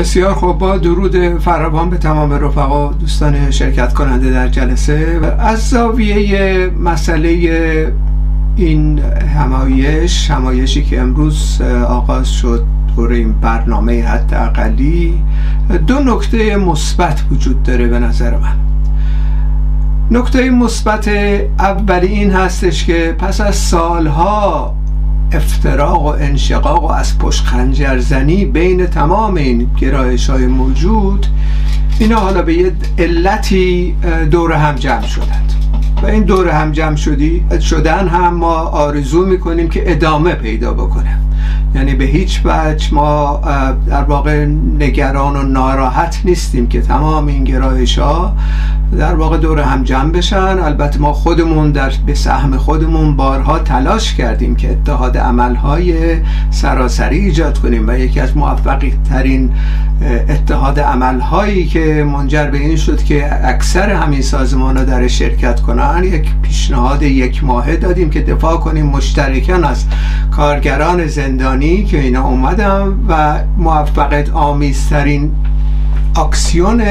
بسیار خوب. با درود فراوان به تمام رفقا دوستان شرکت کننده در جلسه از زاویه مسئله این همایش همایشی که امروز آغاز شد دور این برنامه حد اقلی دو نکته مثبت وجود داره به نظر من. نکته مثبت اولی این هستش که پس از سالها افتراق و انشقاق و از پشت خنجرزنی بین تمام این گرایش های موجود اینا حالا به یه علتی دور هم جمع شدند. و این دور هم جمع شدی شدن هم ما آرزو می‌کنیم که ادامه پیدا بکنه. یعنی به هیچ وجه ما در واقع نگران و ناراحت نیستیم که تمام این گرایش ها در واقع دور هم جمع بشن. البته ما خودمون در به سهم خودمون بارها تلاش کردیم که اتحاد عملهای سراسری ایجاد کنیم و یکی از موفقی ترین اتحاد عملهایی که منجر به این شد که اکثر همین سازمان ها در شرکت کنن یک پیشنهاد یک ماهه دادیم که دفاع کنیم. مشترکان از کارگران زندانی که اینا اومدن و موفقیت آمیزترین اکسیون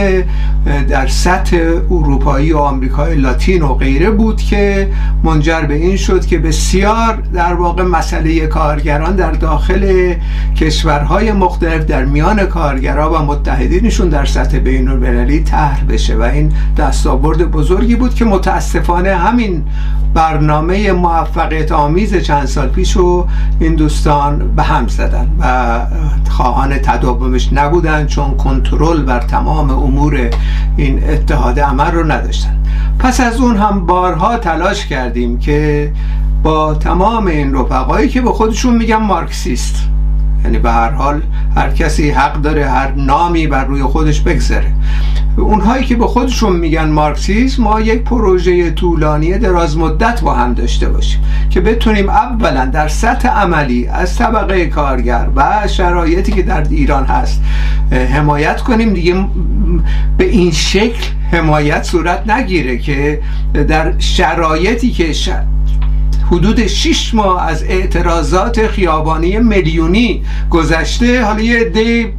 در سطح اروپایی و آمریکای لاتین و غیره بود که منجر به این شد که بسیار در واقع مسئله کارگران در داخل کشورهای مختلف در میان کارگرها و متحدینشون در سطح بین المللی طرح بشه و این دستاورد بزرگی بود که متاسفانه همین برنامه موفقیت آمیز چند سال پیش رو این دوستان به هم زدن و خواهان تداومش نبودن چون کنترل بر تمام امور این اتحاد عمل رو نداشتن. پس از اون هم بارها تلاش کردیم که با تمام این رفقایی که به خودشون میگن مارکسیست. یعنی به هر حال هر کسی حق داره هر نامی بر روی خودش بگذره اونهایی که به خودشون میگن مارکسیسم ما یک پروژه طولانی دراز مدت با هم داشته باشیم که بتونیم اولا در سطح عملی از طبقه کارگر و شرایطی که در ایران هست حمایت کنیم. دیگه به این شکل حمایت صورت نگیره که در شرایطی که حدود 6 ماه از اعتراضات خیابانی میلیونی گذشته. حالا یه عده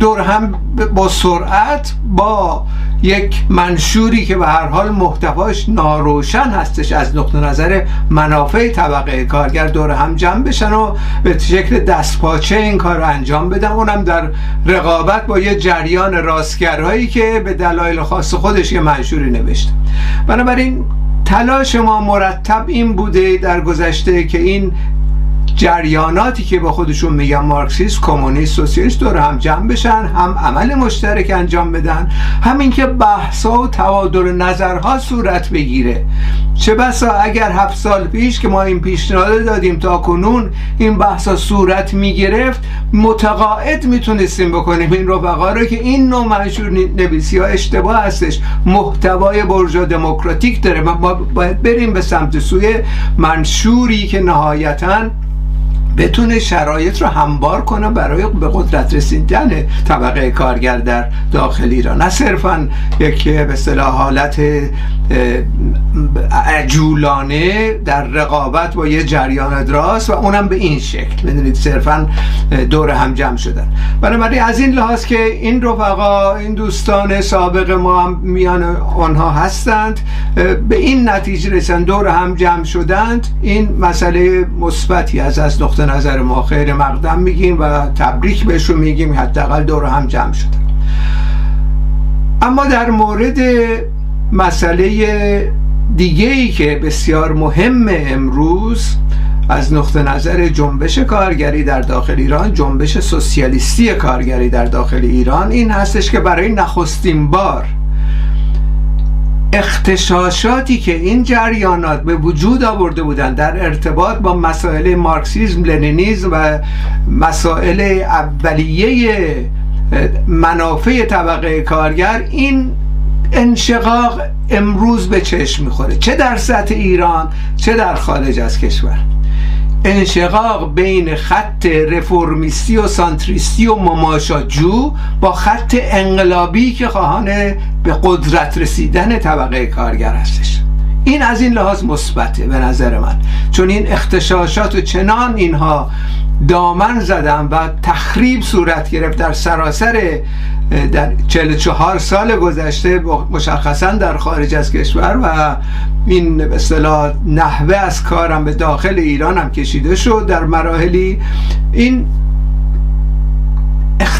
دور هم با سرعت با یک منشوری که به هر حال محتواش ناروشن هستش از نقطه نظر منافع طبقه کارگر دور هم جمع بشن و به شکل دستپاچه این کار رو انجام بدن. اونم در رقابت با یه جریان راستگرهایی که به دلایل خاص خودش یه منشوری نوشته. بنابراین تلاش ما مرتب این بوده در گذشته که این جریاناتی که با خودشون میگن مارکسیست کمونیست سوسیالیست دور هم جمع بشن هم عمل مشترک انجام بدن همین که بحثا و تبادل نظرها صورت بگیره. چه بسا اگر هفت سال پیش که ما این پیشنهاد دادیم تا کنون این بحثا صورت می‌گرفت متقاعد می‌تونستیم بکنیم این رفقا رو که این نوع منشور نویسی ها اشتباه هستش. محتوای برجا دموکراتیک داره. ما باید بریم به سمت سوی منشوری که نهایتاً بتونه شرایط رو همبار کنه برای به قدرت رسیدن طبقه کارگر در داخل ایران. نه صرفا یک به اصطلاح حالت عجولانه در رقابت با یه جریان ادراس و اونم به این شکل. می‌دونید صرفا دور هم جمع شدن. بنابراین از این لحاظ که این رفقا این دوستان سابق ما هم میان آنها هستند به این نتیجه رسن دور هم جمع شدند این مسئله مثبتی از از نقطه نظر ما خیر مقدم میگیم و تبریک بهشون میگیم حداقل دور هم جمع شدن. اما در مورد مسئله دیگه ای که بسیار مهم امروز از نقطه نظر جنبش کارگری در داخل ایران جنبش سوسیالیستی کارگری در داخل ایران این هستش که برای نخستین بار اختشاشاتی که این جریانات به وجود آورده بودند در ارتباط با مسائل مارکسیزم لنینیزم و مسائل اولیه منافع طبقه کارگر این انشقاق امروز به چشم می‌خوره. چه در سطح ایران چه در خارج از کشور. انشقاق بین خط رفرمیستی و سانتریستی و مماشاجو با خط انقلابی که خواهان به قدرت رسیدن طبقه کارگر هستش. این از این لحاظ مثبته به نظر من. چون این اختشاشات و چنان اینها دامن زدن و تخریب صورت گرفت در سراسر در 44 سال گذشته مشخصا در خارج از کشور و این به اصطلاح نحوه از کارم به داخل ایران هم کشیده شد. در مراحلی این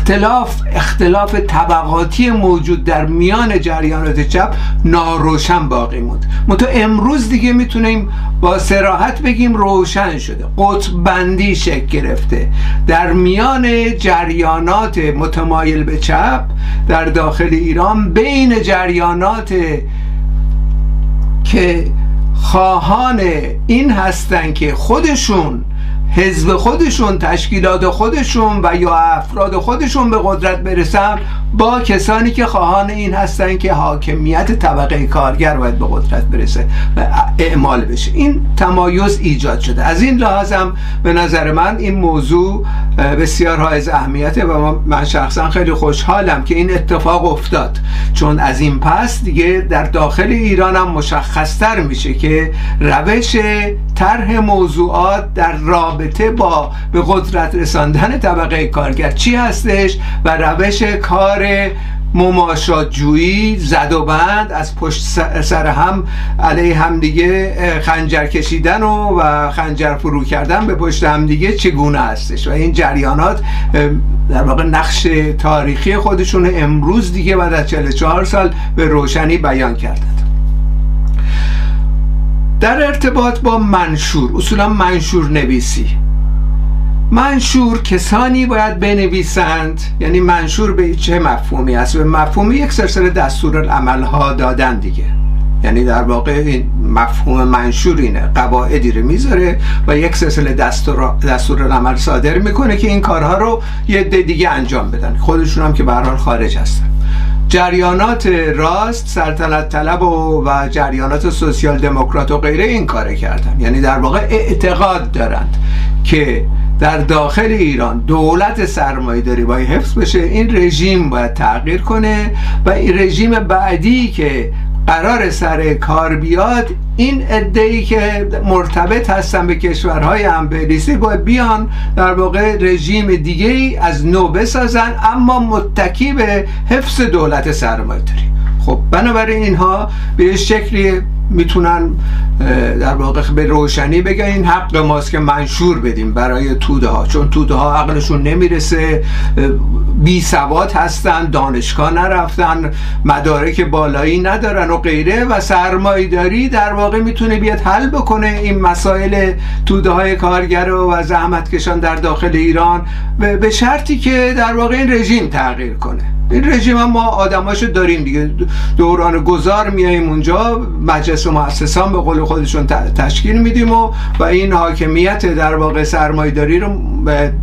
اختلاف اختلاف طبقاتی موجود در میان جریانات چپ ناروشن باقی موند. تو امروز دیگه می‌تونیم با سراحت بگیم روشن شده. قطب بندی شکل گرفته. در میان جریانات متمایل به چپ در داخل ایران بین جریانات که خواهان این هستن که خودشون حزب خودشون تشکیلات خودشون و یا افراد خودشون به قدرت برسن با کسانی که خواهان این هستن که حاکمیت طبقه کارگر باید به قدرت برسه و اعمال بشه. این تمایز ایجاد شده. از این لحاظم به نظر من این موضوع بسیار حائز اهمیته و من شخصا خیلی خوشحالم که این اتفاق افتاد. چون از این پس دیگه در داخل ایران هم مشخصتر میشه که روش طرح موضوعات در رابطه با به قدرت رساندن طبقه کارگر چی هستش؟ و روش کار مماشات جویی زد و بند از پشت سر هم علیه همدیگه خنجر کشیدن و, و خنجر فرو کردن به پشت همدیگه چگونه هستش؟ و این جریانات در واقع نقش تاریخی خودشون امروز دیگه بعد از 44 سال به روشنی بیان کردند. در ارتباط با منشور اصولا منشور نویسی. منشور کسانی باید بنویسند یعنی منشور به چه مفهومی است؟ به مفهومی یک سلسله دستور ها دادن دیگه. یعنی در واقع این مفهوم منشور اینه قواعدی رو می‌ذاره و یک سلسله دستور, دستور العمل صادر می‌کنه که این کارها رو یه دیگه انجام بدن. خودشون هم که به حال خارج هستن. جریانات راست سلطنت طلب و, و جریانات سوسیال دموکرات و غیره این کار کردن. یعنی در واقع اعتقاد دارند که در داخل ایران دولت سرمایه داری باید حفظ بشه. این رژیم باید تغییر کنه و این رژیم بعدی که قرار سر کار بیاد این ای که مرتبط هستن به کشورهای امپریالیستی باید بیان در واقع رژیم دیگه ای از نو بسازن اما متکی به حفظ دولت سرمایه داری خب بنابراین اینها به شکلی می‌تونن در واقع به روشنی بگن این حق ماست که منشور بدیم برای توده ها چون توده ها عقلشون نمی‌رسه بی سواد هستن دانشگاه نرفتن مدارک بالایی ندارن و غیره و سرمایداری در واقع می‌تونه بیاد حل بکنه این مسائل توده های کارگر و زحمتکشان در داخل ایران به شرطی که در واقع این رژیم تغییر کنه. این رژیم ما آدماشو داریم دیگه. دوران گذار میاییم اونجا مجلس و مؤسسان به قول خودشون تشکیل میدیم و و این حاکمیت در واقع سرمایداری رو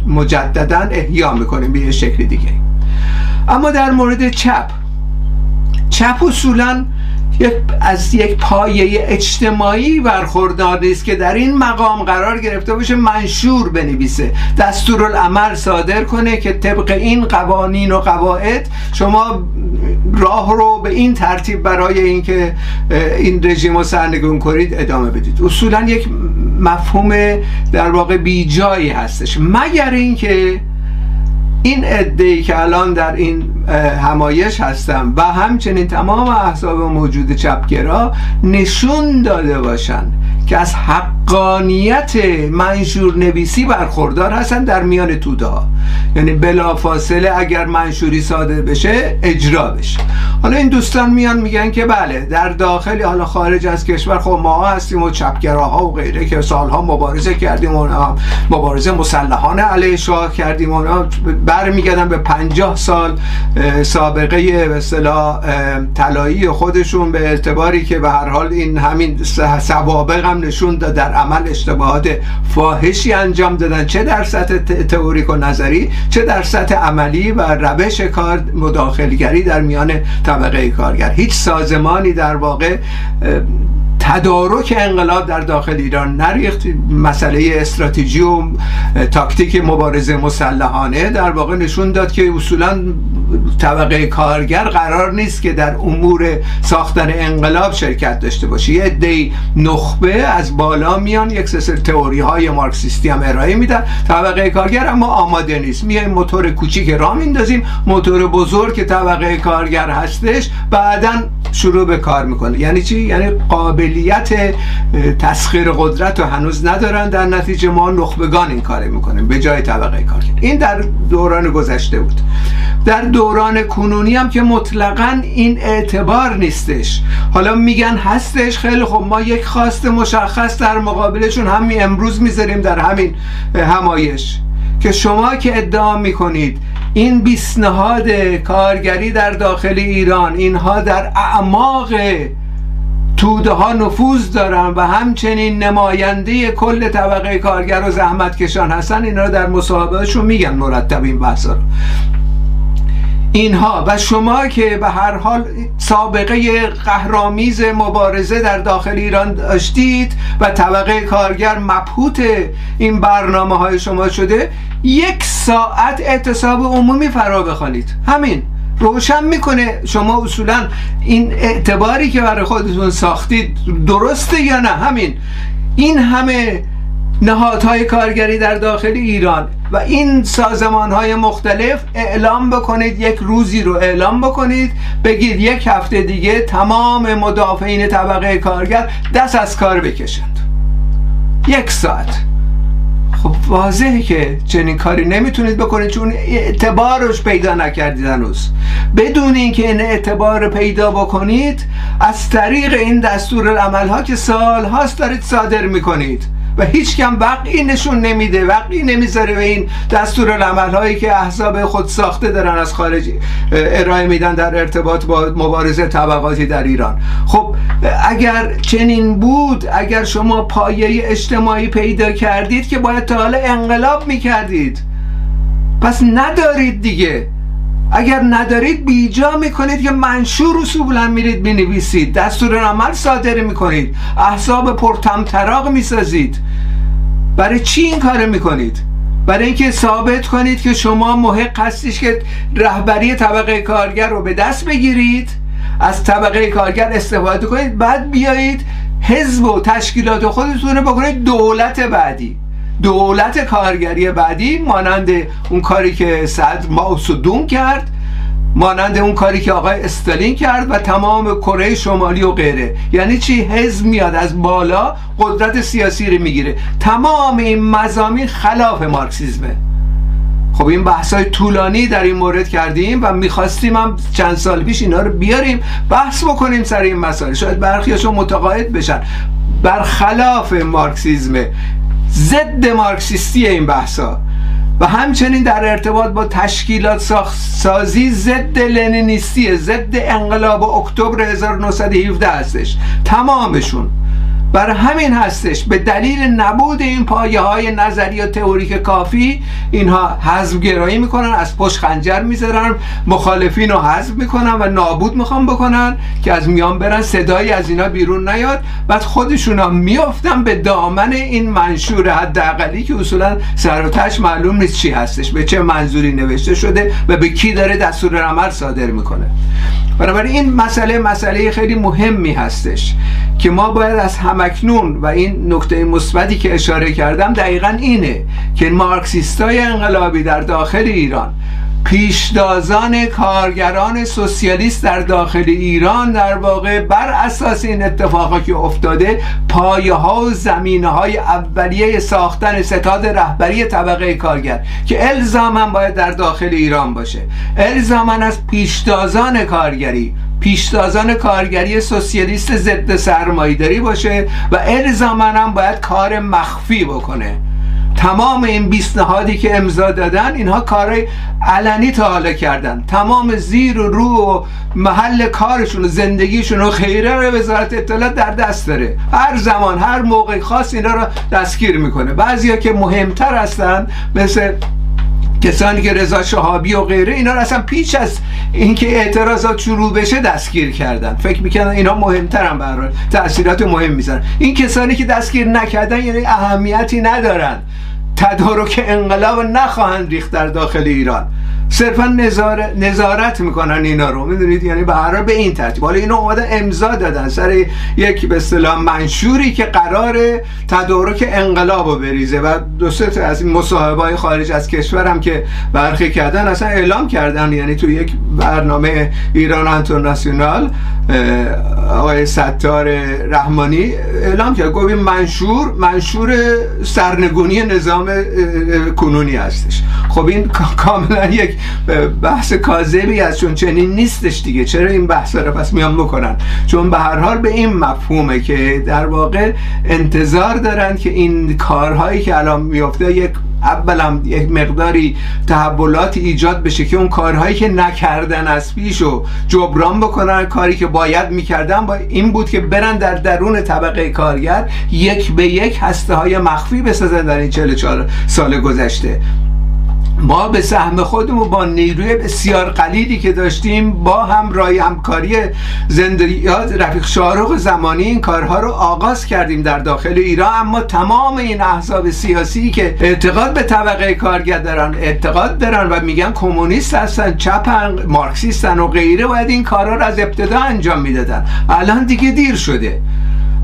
مجددا احیا می‌کنیم به یه شکل دیگه. اما در مورد چپ چپ اصولا از یک پایه اجتماعی برخوردار نیست که در این مقام قرار گرفته باشه منشور بنویسه. دستورالعمل صادر کنه که طبق این قوانین و قواعد شما راه رو به این ترتیب برای اینکه این رژیم رو سرنگون کنید ادامه بدید. اصولا یک مفهوم در واقع بیجایی هستش. مگر اینکه این ای که الان در این همایش هستم و همچنین تمام احزاب موجود چپگرا نشون داده باشند که از حقانیت منشور نویسی برخوردار هستن در میان توده ها. یعنی بلافاصله اگر منشوری صادر بشه اجرا بشه. حالا این دوستان میان میگن که بله در داخل حالا خارج از کشور خب ما هستیم و چپگراها و غیره که سالها مبارزه کردیم و مبارزه مسلحانه علیه شاه کردیم و برمیگردن به پنجاه سال سابقه به اصطلاح طلایی خودشون به اعتباری که به هر حال این همین سوابق هم نشون داد در عمل اشتباهات فاحشی انجام دادن. چه در سطح تئوریک و نظری چه در سطح عملی و روش کار مداخلگری در میان طبقه کارگر. هیچ سازمانی در واقع تدارک انقلاب در داخل ایران نریخت. مسئله استراتژی و تاکتیک مبارزه مسلحانه در واقع نشون داد که اصولا طبقه کارگر قرار نیست که در امور ساختن انقلاب شرکت داشته باشه. یه عده نخبه از بالا میان یک سلسله تئوری های مارکسیستی هم ارائه میدن. طبقه کارگر اما آماده نیست. میایم موتور کوچیک راه میندازیم. موتور بزرگ که طبقه کارگر هستش بعدا شروع به کار می‌کنه. یعنی چی؟ یعنی قابلیت تسخیر قدرت رو هنوز ندارن. در نتیجه ما نخبگان این کار می‌کنیم. به جای طبقه کارگر این در دوران گذشته بود. در دوران کنونی هم که مطلقا این اعتبار نیستش. حالا میگن هستش. خیلی خب ما یک خواست مشخص در مقابلشون همین امروز می‌ذاریم در همین همایش. که شما که ادعا می‌کنید این بیسنهاد کارگری در داخل ایران اینها در اعماق توده ها نفوذ دارن و همچنین نماینده کل طبقه کارگر و زحمتکشان هستن. اینا رو در مصاحبهشون میگن مرتب این بحثا رو. اینها و شما که به هر حال سابقه قهرامیز مبارزه در داخل ایران داشتید و طبقه کارگر مبهوت این برنامه های شما شده یک ساعت اعتصاب عمومی فرا بخوانید. همین. روشن می‌کنه. شما اصولا این اعتباری که برای خودتون ساختید درسته یا نه؟ همین. این همه نهادهای کارگری در داخل ایران و این سازمان های مختلف اعلام بکنید یک روزی رو اعلام بکنید بگید یک هفته دیگه تمام مدافعین طبقه کارگر دست از کار بکشند. یک ساعت. خب واضحه که چنین کاری نمی‌تونید بکنید چون اعتبارش پیدا نکردید هنوز. بدون اینکه این اعتبار پیدا بکنید از طریق این دستور العمل ها که سال هاست دارید صادر می‌کنید. و هیچ کم وقعی نشون نمیده وقعی نمی‌ذاره به این دستور العمل هایی که احزاب خود ساخته دارن از خارج ارائه میدن در ارتباط با مبارزه طبقاتی در ایران. خب اگر چنین بود اگر شما پایه اجتماعی پیدا کردید که باید تا حالا انقلاب می‌کردید پس ندارید دیگه. اگر ندارید بیجا می‌کنید که منشور اصولا میرید بنویسید دستور عمل صادر می‌کنید. احساب پرتمطراق می‌سازید. برای چی این کار می‌کنید؟ برای اینکه ثابت کنید که شما محق هستیش که رهبری طبقه کارگر رو به دست بگیرید. از طبقه کارگر استفاده کنید. بعد بیایید حزب و تشکیلات خودتون رو بکنید دولت بعدی. دولت کارگری بعدی مانند اون کاری که صدر ماوسودون کرد مانند اون کاری که آقای استالین کرد و تمام کره شمالی و غیره. یعنی چی؟ حزب میاد از بالا قدرت سیاسی رو می‌گیره. تمام این مزامین خلاف مارکسیزمه. خب این بحث طولانی در این مورد کردیم و می‌خواستیم هم چند سال پیش اینا رو بیاریم بحث بکنیم سر این مسائل شاید برخیاشون متقاعد بشن. برخلاف مارکسیزمه. ضد مارکسیستی این بحثا. و همچنین در ارتباط با تشکیلات سازی ضد لنینیستی ضد انقلاب اکتبر 1917 هستش. تمامشون. بر همین هستش. به دلیل نبود این پایه های نظری و تئوریک کافی اینها حذف گرایی می‌کنن از پشت خنجر می‌ذارن مخالفین رو حذف می‌کنن و نابود می‌خوان بکنن که از میان برن. صدایی از اینا بیرون نیاد. بعد خودشون هم میافتن به دامن این منشور حداقلی که اصولا سر و معلوم نیست چی هستش. به چه منظوری نوشته شده و به کی داره دستور عمل صادر می‌کنه. بنابراین این مسئله مسئله خیلی مهمی هستش که ما باید از همکنون و این نکته مثبتی که اشاره کردم دقیقا اینه که مارکسیستای انقلابی در داخل ایران پیشدازان کارگران سوسیالیست در داخل ایران در واقع بر اساس این اتفاقا که افتاده پایه ها و زمینه های اولیه ساختن ستاد رهبری طبقه کارگر که الزاما باید در داخل ایران باشه. الزاما از پیشدازان کارگری پیشتازان کارگری سوسیالیست ضد سرمایداری باشه و الزاما هم باید کار مخفی بکنه. تمام این بیست نهادی که امضا دادن اینها کار علنی تا حالا کردن. تمام زیر و رو و محل کارشون و زندگیشون و خیره رو وزارت اطلاعات در دست داره. هر زمان هر موقع خاص اینا رو دستگیر می‌کنه. بعضیا که مهمتر هستن مثل کسانی که رضا شهابی و غیره اینا رو اصلا پیش از اینکه اعتراضات شروع بشه دستگیر کردن. فکر می‌کنن اینا مهمترن برای تاثیرات مهم می‌زنن این کسانی که دستگیر نکردن یعنی اهمیتی ندارن. تدارک انقلاب نخواهند ریخت در داخل ایران. صرفا نظارت می‌کنن اینا رو. می‌دونید؟ یعنی به به این ترتیب. حالا اینا اومدن امضا دادن. سر یک به اصطلاح منشوری که قرار تدارک انقلاب رو بریزه. و دو سه از این مصاحبه خارج از کشورم که برخی کردن اصلا اعلام کردن. یعنی تو یک برنامه ایران انترناسیونال آقای ستار رحمانی اعلام کرد. گفت منشور منشور سرنگونی نظام کنونی هستش. خب این کاملا یک بحث کاذبی است چون چنین نیستش دیگه. چرا این بحث رو پس میان بکنن؟ چون به هر حال به این مفهومه که در واقع انتظار دارن که این کارهایی که الان میفته یک اولا یک مقداری تحولات ایجاد بشه که اون کارهایی که نکردن از پیش و جبران بکنن کاری که باید می‌کردن با این بود که برن در درون طبقه کارگر یک به یک هسته های مخفی بسازن در این 44 سال گذشته. ما به سهم خودمون با نیروی بسیار قلیلی که داشتیم با هم رای همکاری زندگیات رفیق شارق زمانی این کارها رو آغاز کردیم در داخل ایران. اما تمام این احزاب سیاسی که اعتقاد به طبقه کارگر دارن اعتقاد دارن و میگن کمونیست هستن چپن مارکسیستن و غیره باید این کارها رو از ابتدا انجام می‌دادن. الان دیگه دیر شده.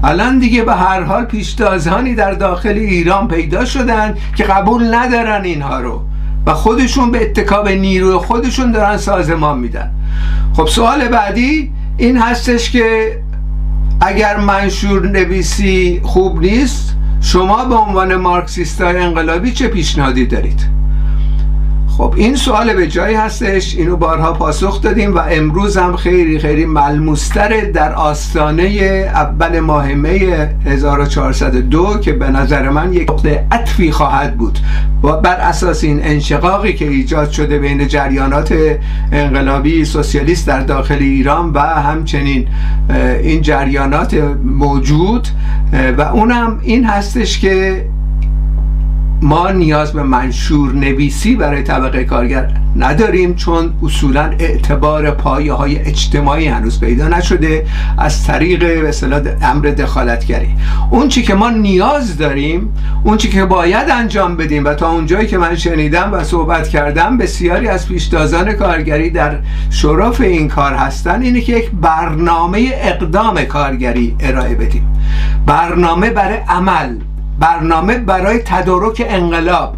الان دیگه به هر حال پیشتازهانی در داخل ایران پیدا شدن که قبول ندارن اینها رو. و خودشون به اتکاب نیروی خودشون دارن سازمان میدن. خب سوال بعدی این هستش که اگر منشور نویسی خوب نیست شما به عنوان مارکسیست های انقلابی چه پیشنهادی دارید؟ خب این سوال به جایی هستش اینو بارها پاسخ دادیم و امروز هم خیلی خیلی ملموستر در آستانه اول ماه می 1402 که به نظر من یک نقطه عطفی خواهد بود. و بر اساس این انشقاقی که ایجاد شده بین جریانات انقلابی سوسیالیست در داخل ایران و همچنین این جریانات موجود و اونم این هستش که ما نیاز به منشور نویسی برای طبقه کارگر نداریم چون اصولا اعتبار پایه های اجتماعی هنوز پیدا نشده از طریق به امر دخالتگری. اون چی که ما نیاز داریم اون چی که باید انجام بدیم و تا اونجایی که من شنیدم و صحبت کردم بسیاری از پیشتازان کارگری در شرف این کار هستن اینه که یک برنامه اقدام کارگری ارائه بدیم. برنامه برای عمل. برنامه برای تدارک انقلاب.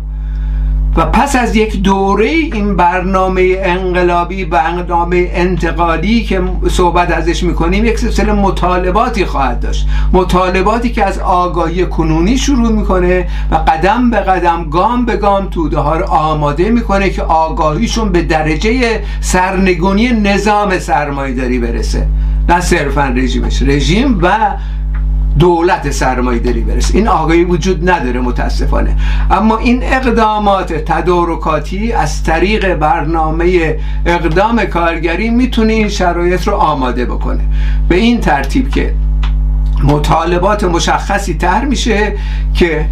و پس از یک دوره این برنامه انقلابی برنامه انتقالی که صحبت ازش می‌کنیم یک سلسله مطالباتی خواهد داشت. مطالباتی که از آگاهی کنونی شروع می‌کنه و قدم به قدم گام به گام توده ها رو آماده می‌کنه که آگاهیشون به درجه سرنگونی نظام سرمایه داری برسه. نه صرفا رژیمش. رژیم و دولت سرمایه داری برسه این آگاهی وجود نداره متاسفانه. اما این اقدامات تدارکاتی از طریق برنامه اقدام کارگری می‌تونه این شرایط رو آماده بکنه. به این ترتیب که مطالبات مشخصی تر میشه که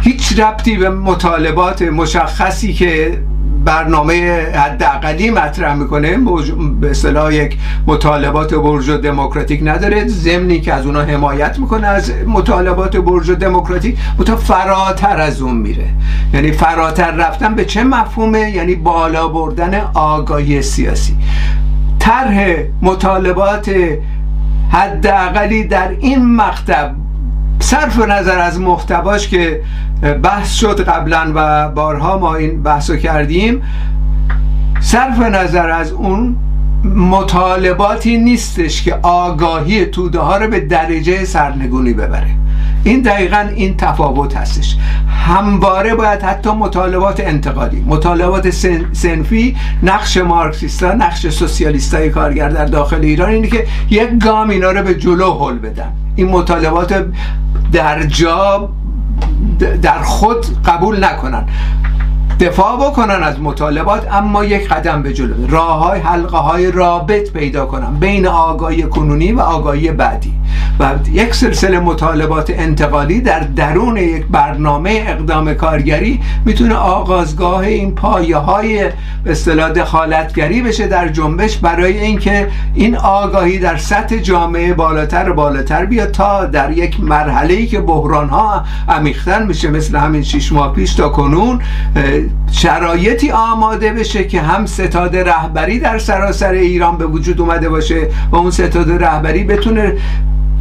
هیچ ربطی به مطالبات مشخصی که برنامه حداقلی مطرح می‌کنه. به اصطلاح یک مطالبات برج دموکراتیک نداره. ضمنی که از اونها حمایت می‌کنه از مطالبات برج دموکراتیک متا فراتر از اون میره. یعنی فراتر رفتن به چه مفهومه؟ یعنی بالا بردن آگاهی سیاسی. طرح مطالبات حداقلی در این مکتب صرف نظر از محتواش که بحث شد قبلا و بارها ما این بحث کردیم. صرف نظر از اون مطالباتی نیستش که آگاهی توده ها رو به درجه سرنگونی ببره. این دقیقا این تفاوت هستش. همواره باید حتی مطالبات انتقالی مطالبات سنفی نقش مارکسیستا نقش سوسیالیستای کارگر در داخل ایران اینه که یک گام اینا رو به جلو هل بدن. این مطالبات در جا در خود قبول نکنن. دفاع بکنن از مطالبات اما یک قدم به جلو. راه های حلقه های رابط پیدا کنن بین آگاهی کنونی و آگاهی بعدی. و یک سلسله مطالبات انتقالی در درون یک برنامه اقدام کارگری می‌تونه آغازگاه این پایه های به اصطلاح دخالتگری بشه در جنبش برای اینکه این آگاهی در سطح جامعه بالاتر بالاتر بیاد تا در یک مرحله ای که بحران ها عمیقتر میشه مثل همین شیش ماه پیش تا کنون شرایطی آماده بشه که هم ستاد رهبری در سراسر ایران به وجود اومده باشه و اون ستاد رهبری بتونه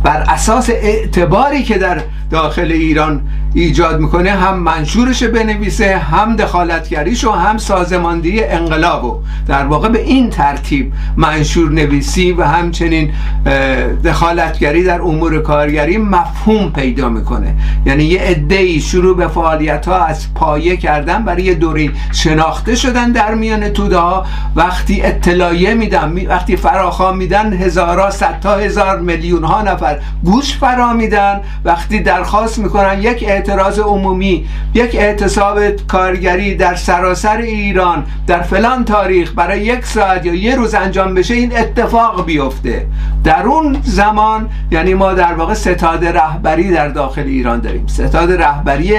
بر اساس اعتباری که در داخل ایران ایجاد می‌کنه هم منشورش بنویسه هم دخالتگریش و هم سازماندهی انقلابو در واقع به این ترتیب منشور نویسی و همچنین دخالتگری در امور کارگری مفهوم پیدا می‌کنه. یعنی یه عده شروع به فعالیت ها از پایه کردن برای یه دوری شناخته شدن در میان توده ها. وقتی اطلاعیه میدن وقتی فراخوان میدن هزارا صدتا هزار میلیون ها نفر گوش فرا میدن. وقتی درخواست می‌کنن یک اعتراض عمومی یک اعتصاب کارگری در سراسر ایران در فلان تاریخ برای یک ساعت یا یه روز انجام بشه این اتفاق بیفته. در اون زمان یعنی ما در واقع ستاد رهبری در داخل ایران داریم. ستاد رهبری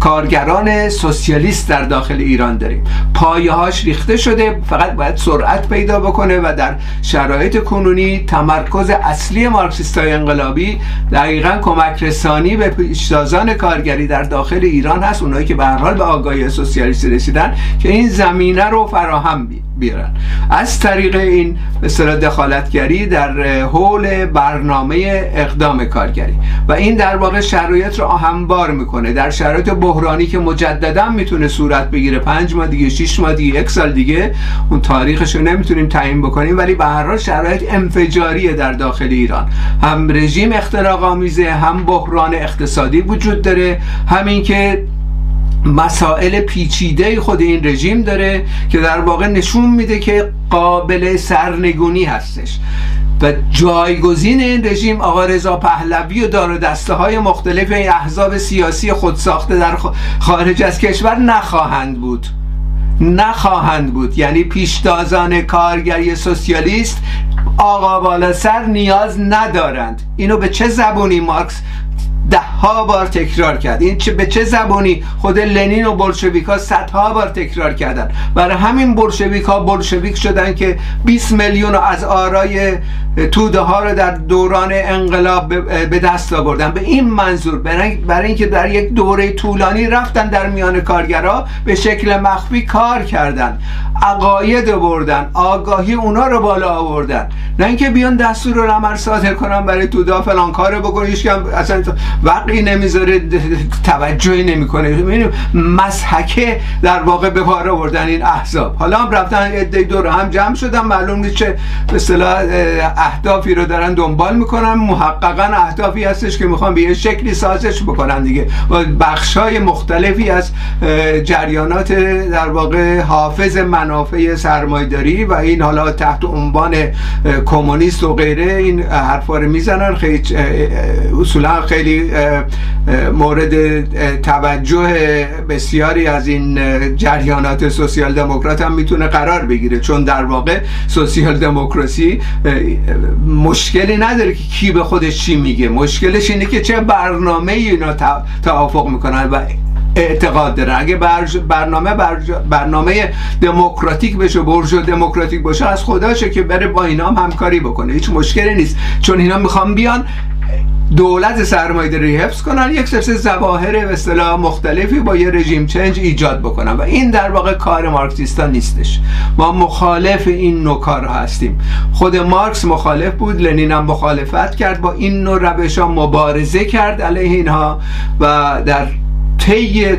کارگران سوسیالیست در داخل ایران داریم. پایه هاش ریخته شده فقط باید سرعت پیدا بکنه و در شرایط کنونی تمرکز اصلی مارکسیستای انقلابی دقیقا کمک رسانی به پیشتازان کارگری در داخل ایران هست اونایی که به هر حال به آگاهی سوسیالیستی رسیدن که این زمینه رو فراهم بید بیارن. از طریق این مثلا دخالتگری در حول برنامه اقدام کارگری. و این در واقع شرایط رو همبار می‌کنه. در شرایط بحرانی که مجددا می‌تونه صورت بگیره. پنج ماه دیگه شش ماه دیگه یک سال دیگه اون تاریخش رو نمی‌تونیم تعیین بکنیم. ولی به هر شرایط انفجاریه در داخل ایران. هم رژیم اختراق آمیزه هم بحران اقتصادی وجود داره. همین که مسائل پیچیده خود این رژیم داره که در واقع نشون میده که قابل سرنگونی هستش. و جایگزین این رژیم آقا رضا پهلوی و دار دسته های مختلف این احزاب سیاسی خودساخته در خارج از کشور نخواهند بود. نخواهند بود. یعنی پیشتازان کارگری سوسیالیست آقا بالا سر نیاز ندارند. اینو به چه زبونی مارکس ده ها بار تکرار کرد. این چه به چه زبانی خود لنین و بلشویک ها صدها بار تکرار کردن. برای همین بلشویک ها بلشویک شدن که 20 میلیون از آرای توده ها رو در دوران انقلاب به دست آوردن. به این منظور برای اینکه در یک دوره طولانی رفتن در میان کارگرها به شکل مخفی کار کردن. عقاید بردن آگاهی اونا رو بالا آوردن. نه اینکه بیان دستور رو عمل صادر کنن برای تودا فلان کارو بکنه هیچ اصلا وقتی نمی‌ذاره توجهی نمی‌کنه. مسحکه در واقع به کار آوردن این احزاب. حالا هم رفتن عده دور هم جمع شدن. معلوم نیست چه به اصطلاح اهدافی رو دارن دنبال می‌کنن. محققا اهدافی هستش که می‌خوان به یه شکلی سازش بکنن دیگه. و بخشای مختلفی از جریانات در واقع حافظ منافع سرمایداری و این حالا تحت عنوان کمونیست و غیره این حرفا رو می‌زنن. خیلی اصولا خیلی مورد توجه بسیاری از این جریانات سوسیال دموکرات هم می‌تونه قرار بگیره. چون در واقع سوسیال دموکراسی مشکلی نداره که کی به خودش چی میگه. مشکلش اینه که چه برنامه اینا توافق می‌کنن و اعتقاد داره اگه برنامه برنامه دموکراتیک بشه برج دموکراتیک باشه از خداشه که بره با اینا هم همکاری بکنه. هیچ مشکلی نیست. چون اینا می‌خوان بیان دولت سرمایه‌داری حفظ کنن یک سلسله ظواهر به اصطلاح مختلفی با یه رژیم چنج ایجاد بکنن. و این در واقع کار مارکسیستا نیستش. ما مخالف این نوع کار هستیم. خود مارکس مخالف بود لنین هم مخالفت کرد با این نوع روش ها مبارزه کرد علیه اینها و در طی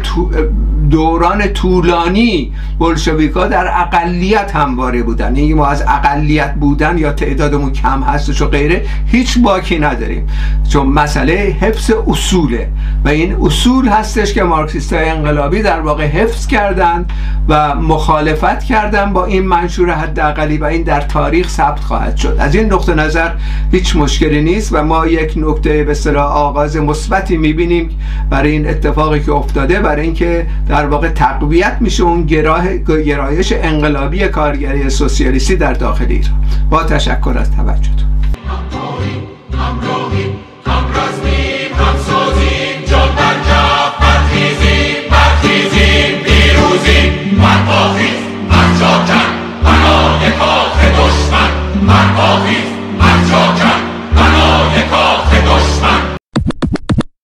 دوران طولانی بلشویکا در اقلیت همواره بودن. یعنی ما از اقلیت بودن یا تعدادمون کم هستش و غیره هیچ باکی نداریم. چون مسئله حفظ اصوله و این اصول هستش که مارکسیست های انقلابی در واقع حفظ کردند و مخالفت کردن با این منشور حداقلی و این در تاریخ ثبت خواهد شد. از این نقطه نظر هیچ مشکلی نیست و ما یک نکته به آغاز مثبتی می‌بینیم برای این اتفاقی که افتاده برای اینکه در واقع تقویت میشه اون گراه، گرایش انقلابی کارگری سوسیالیستی در داخل ایران. با تشکر از توجهتون. من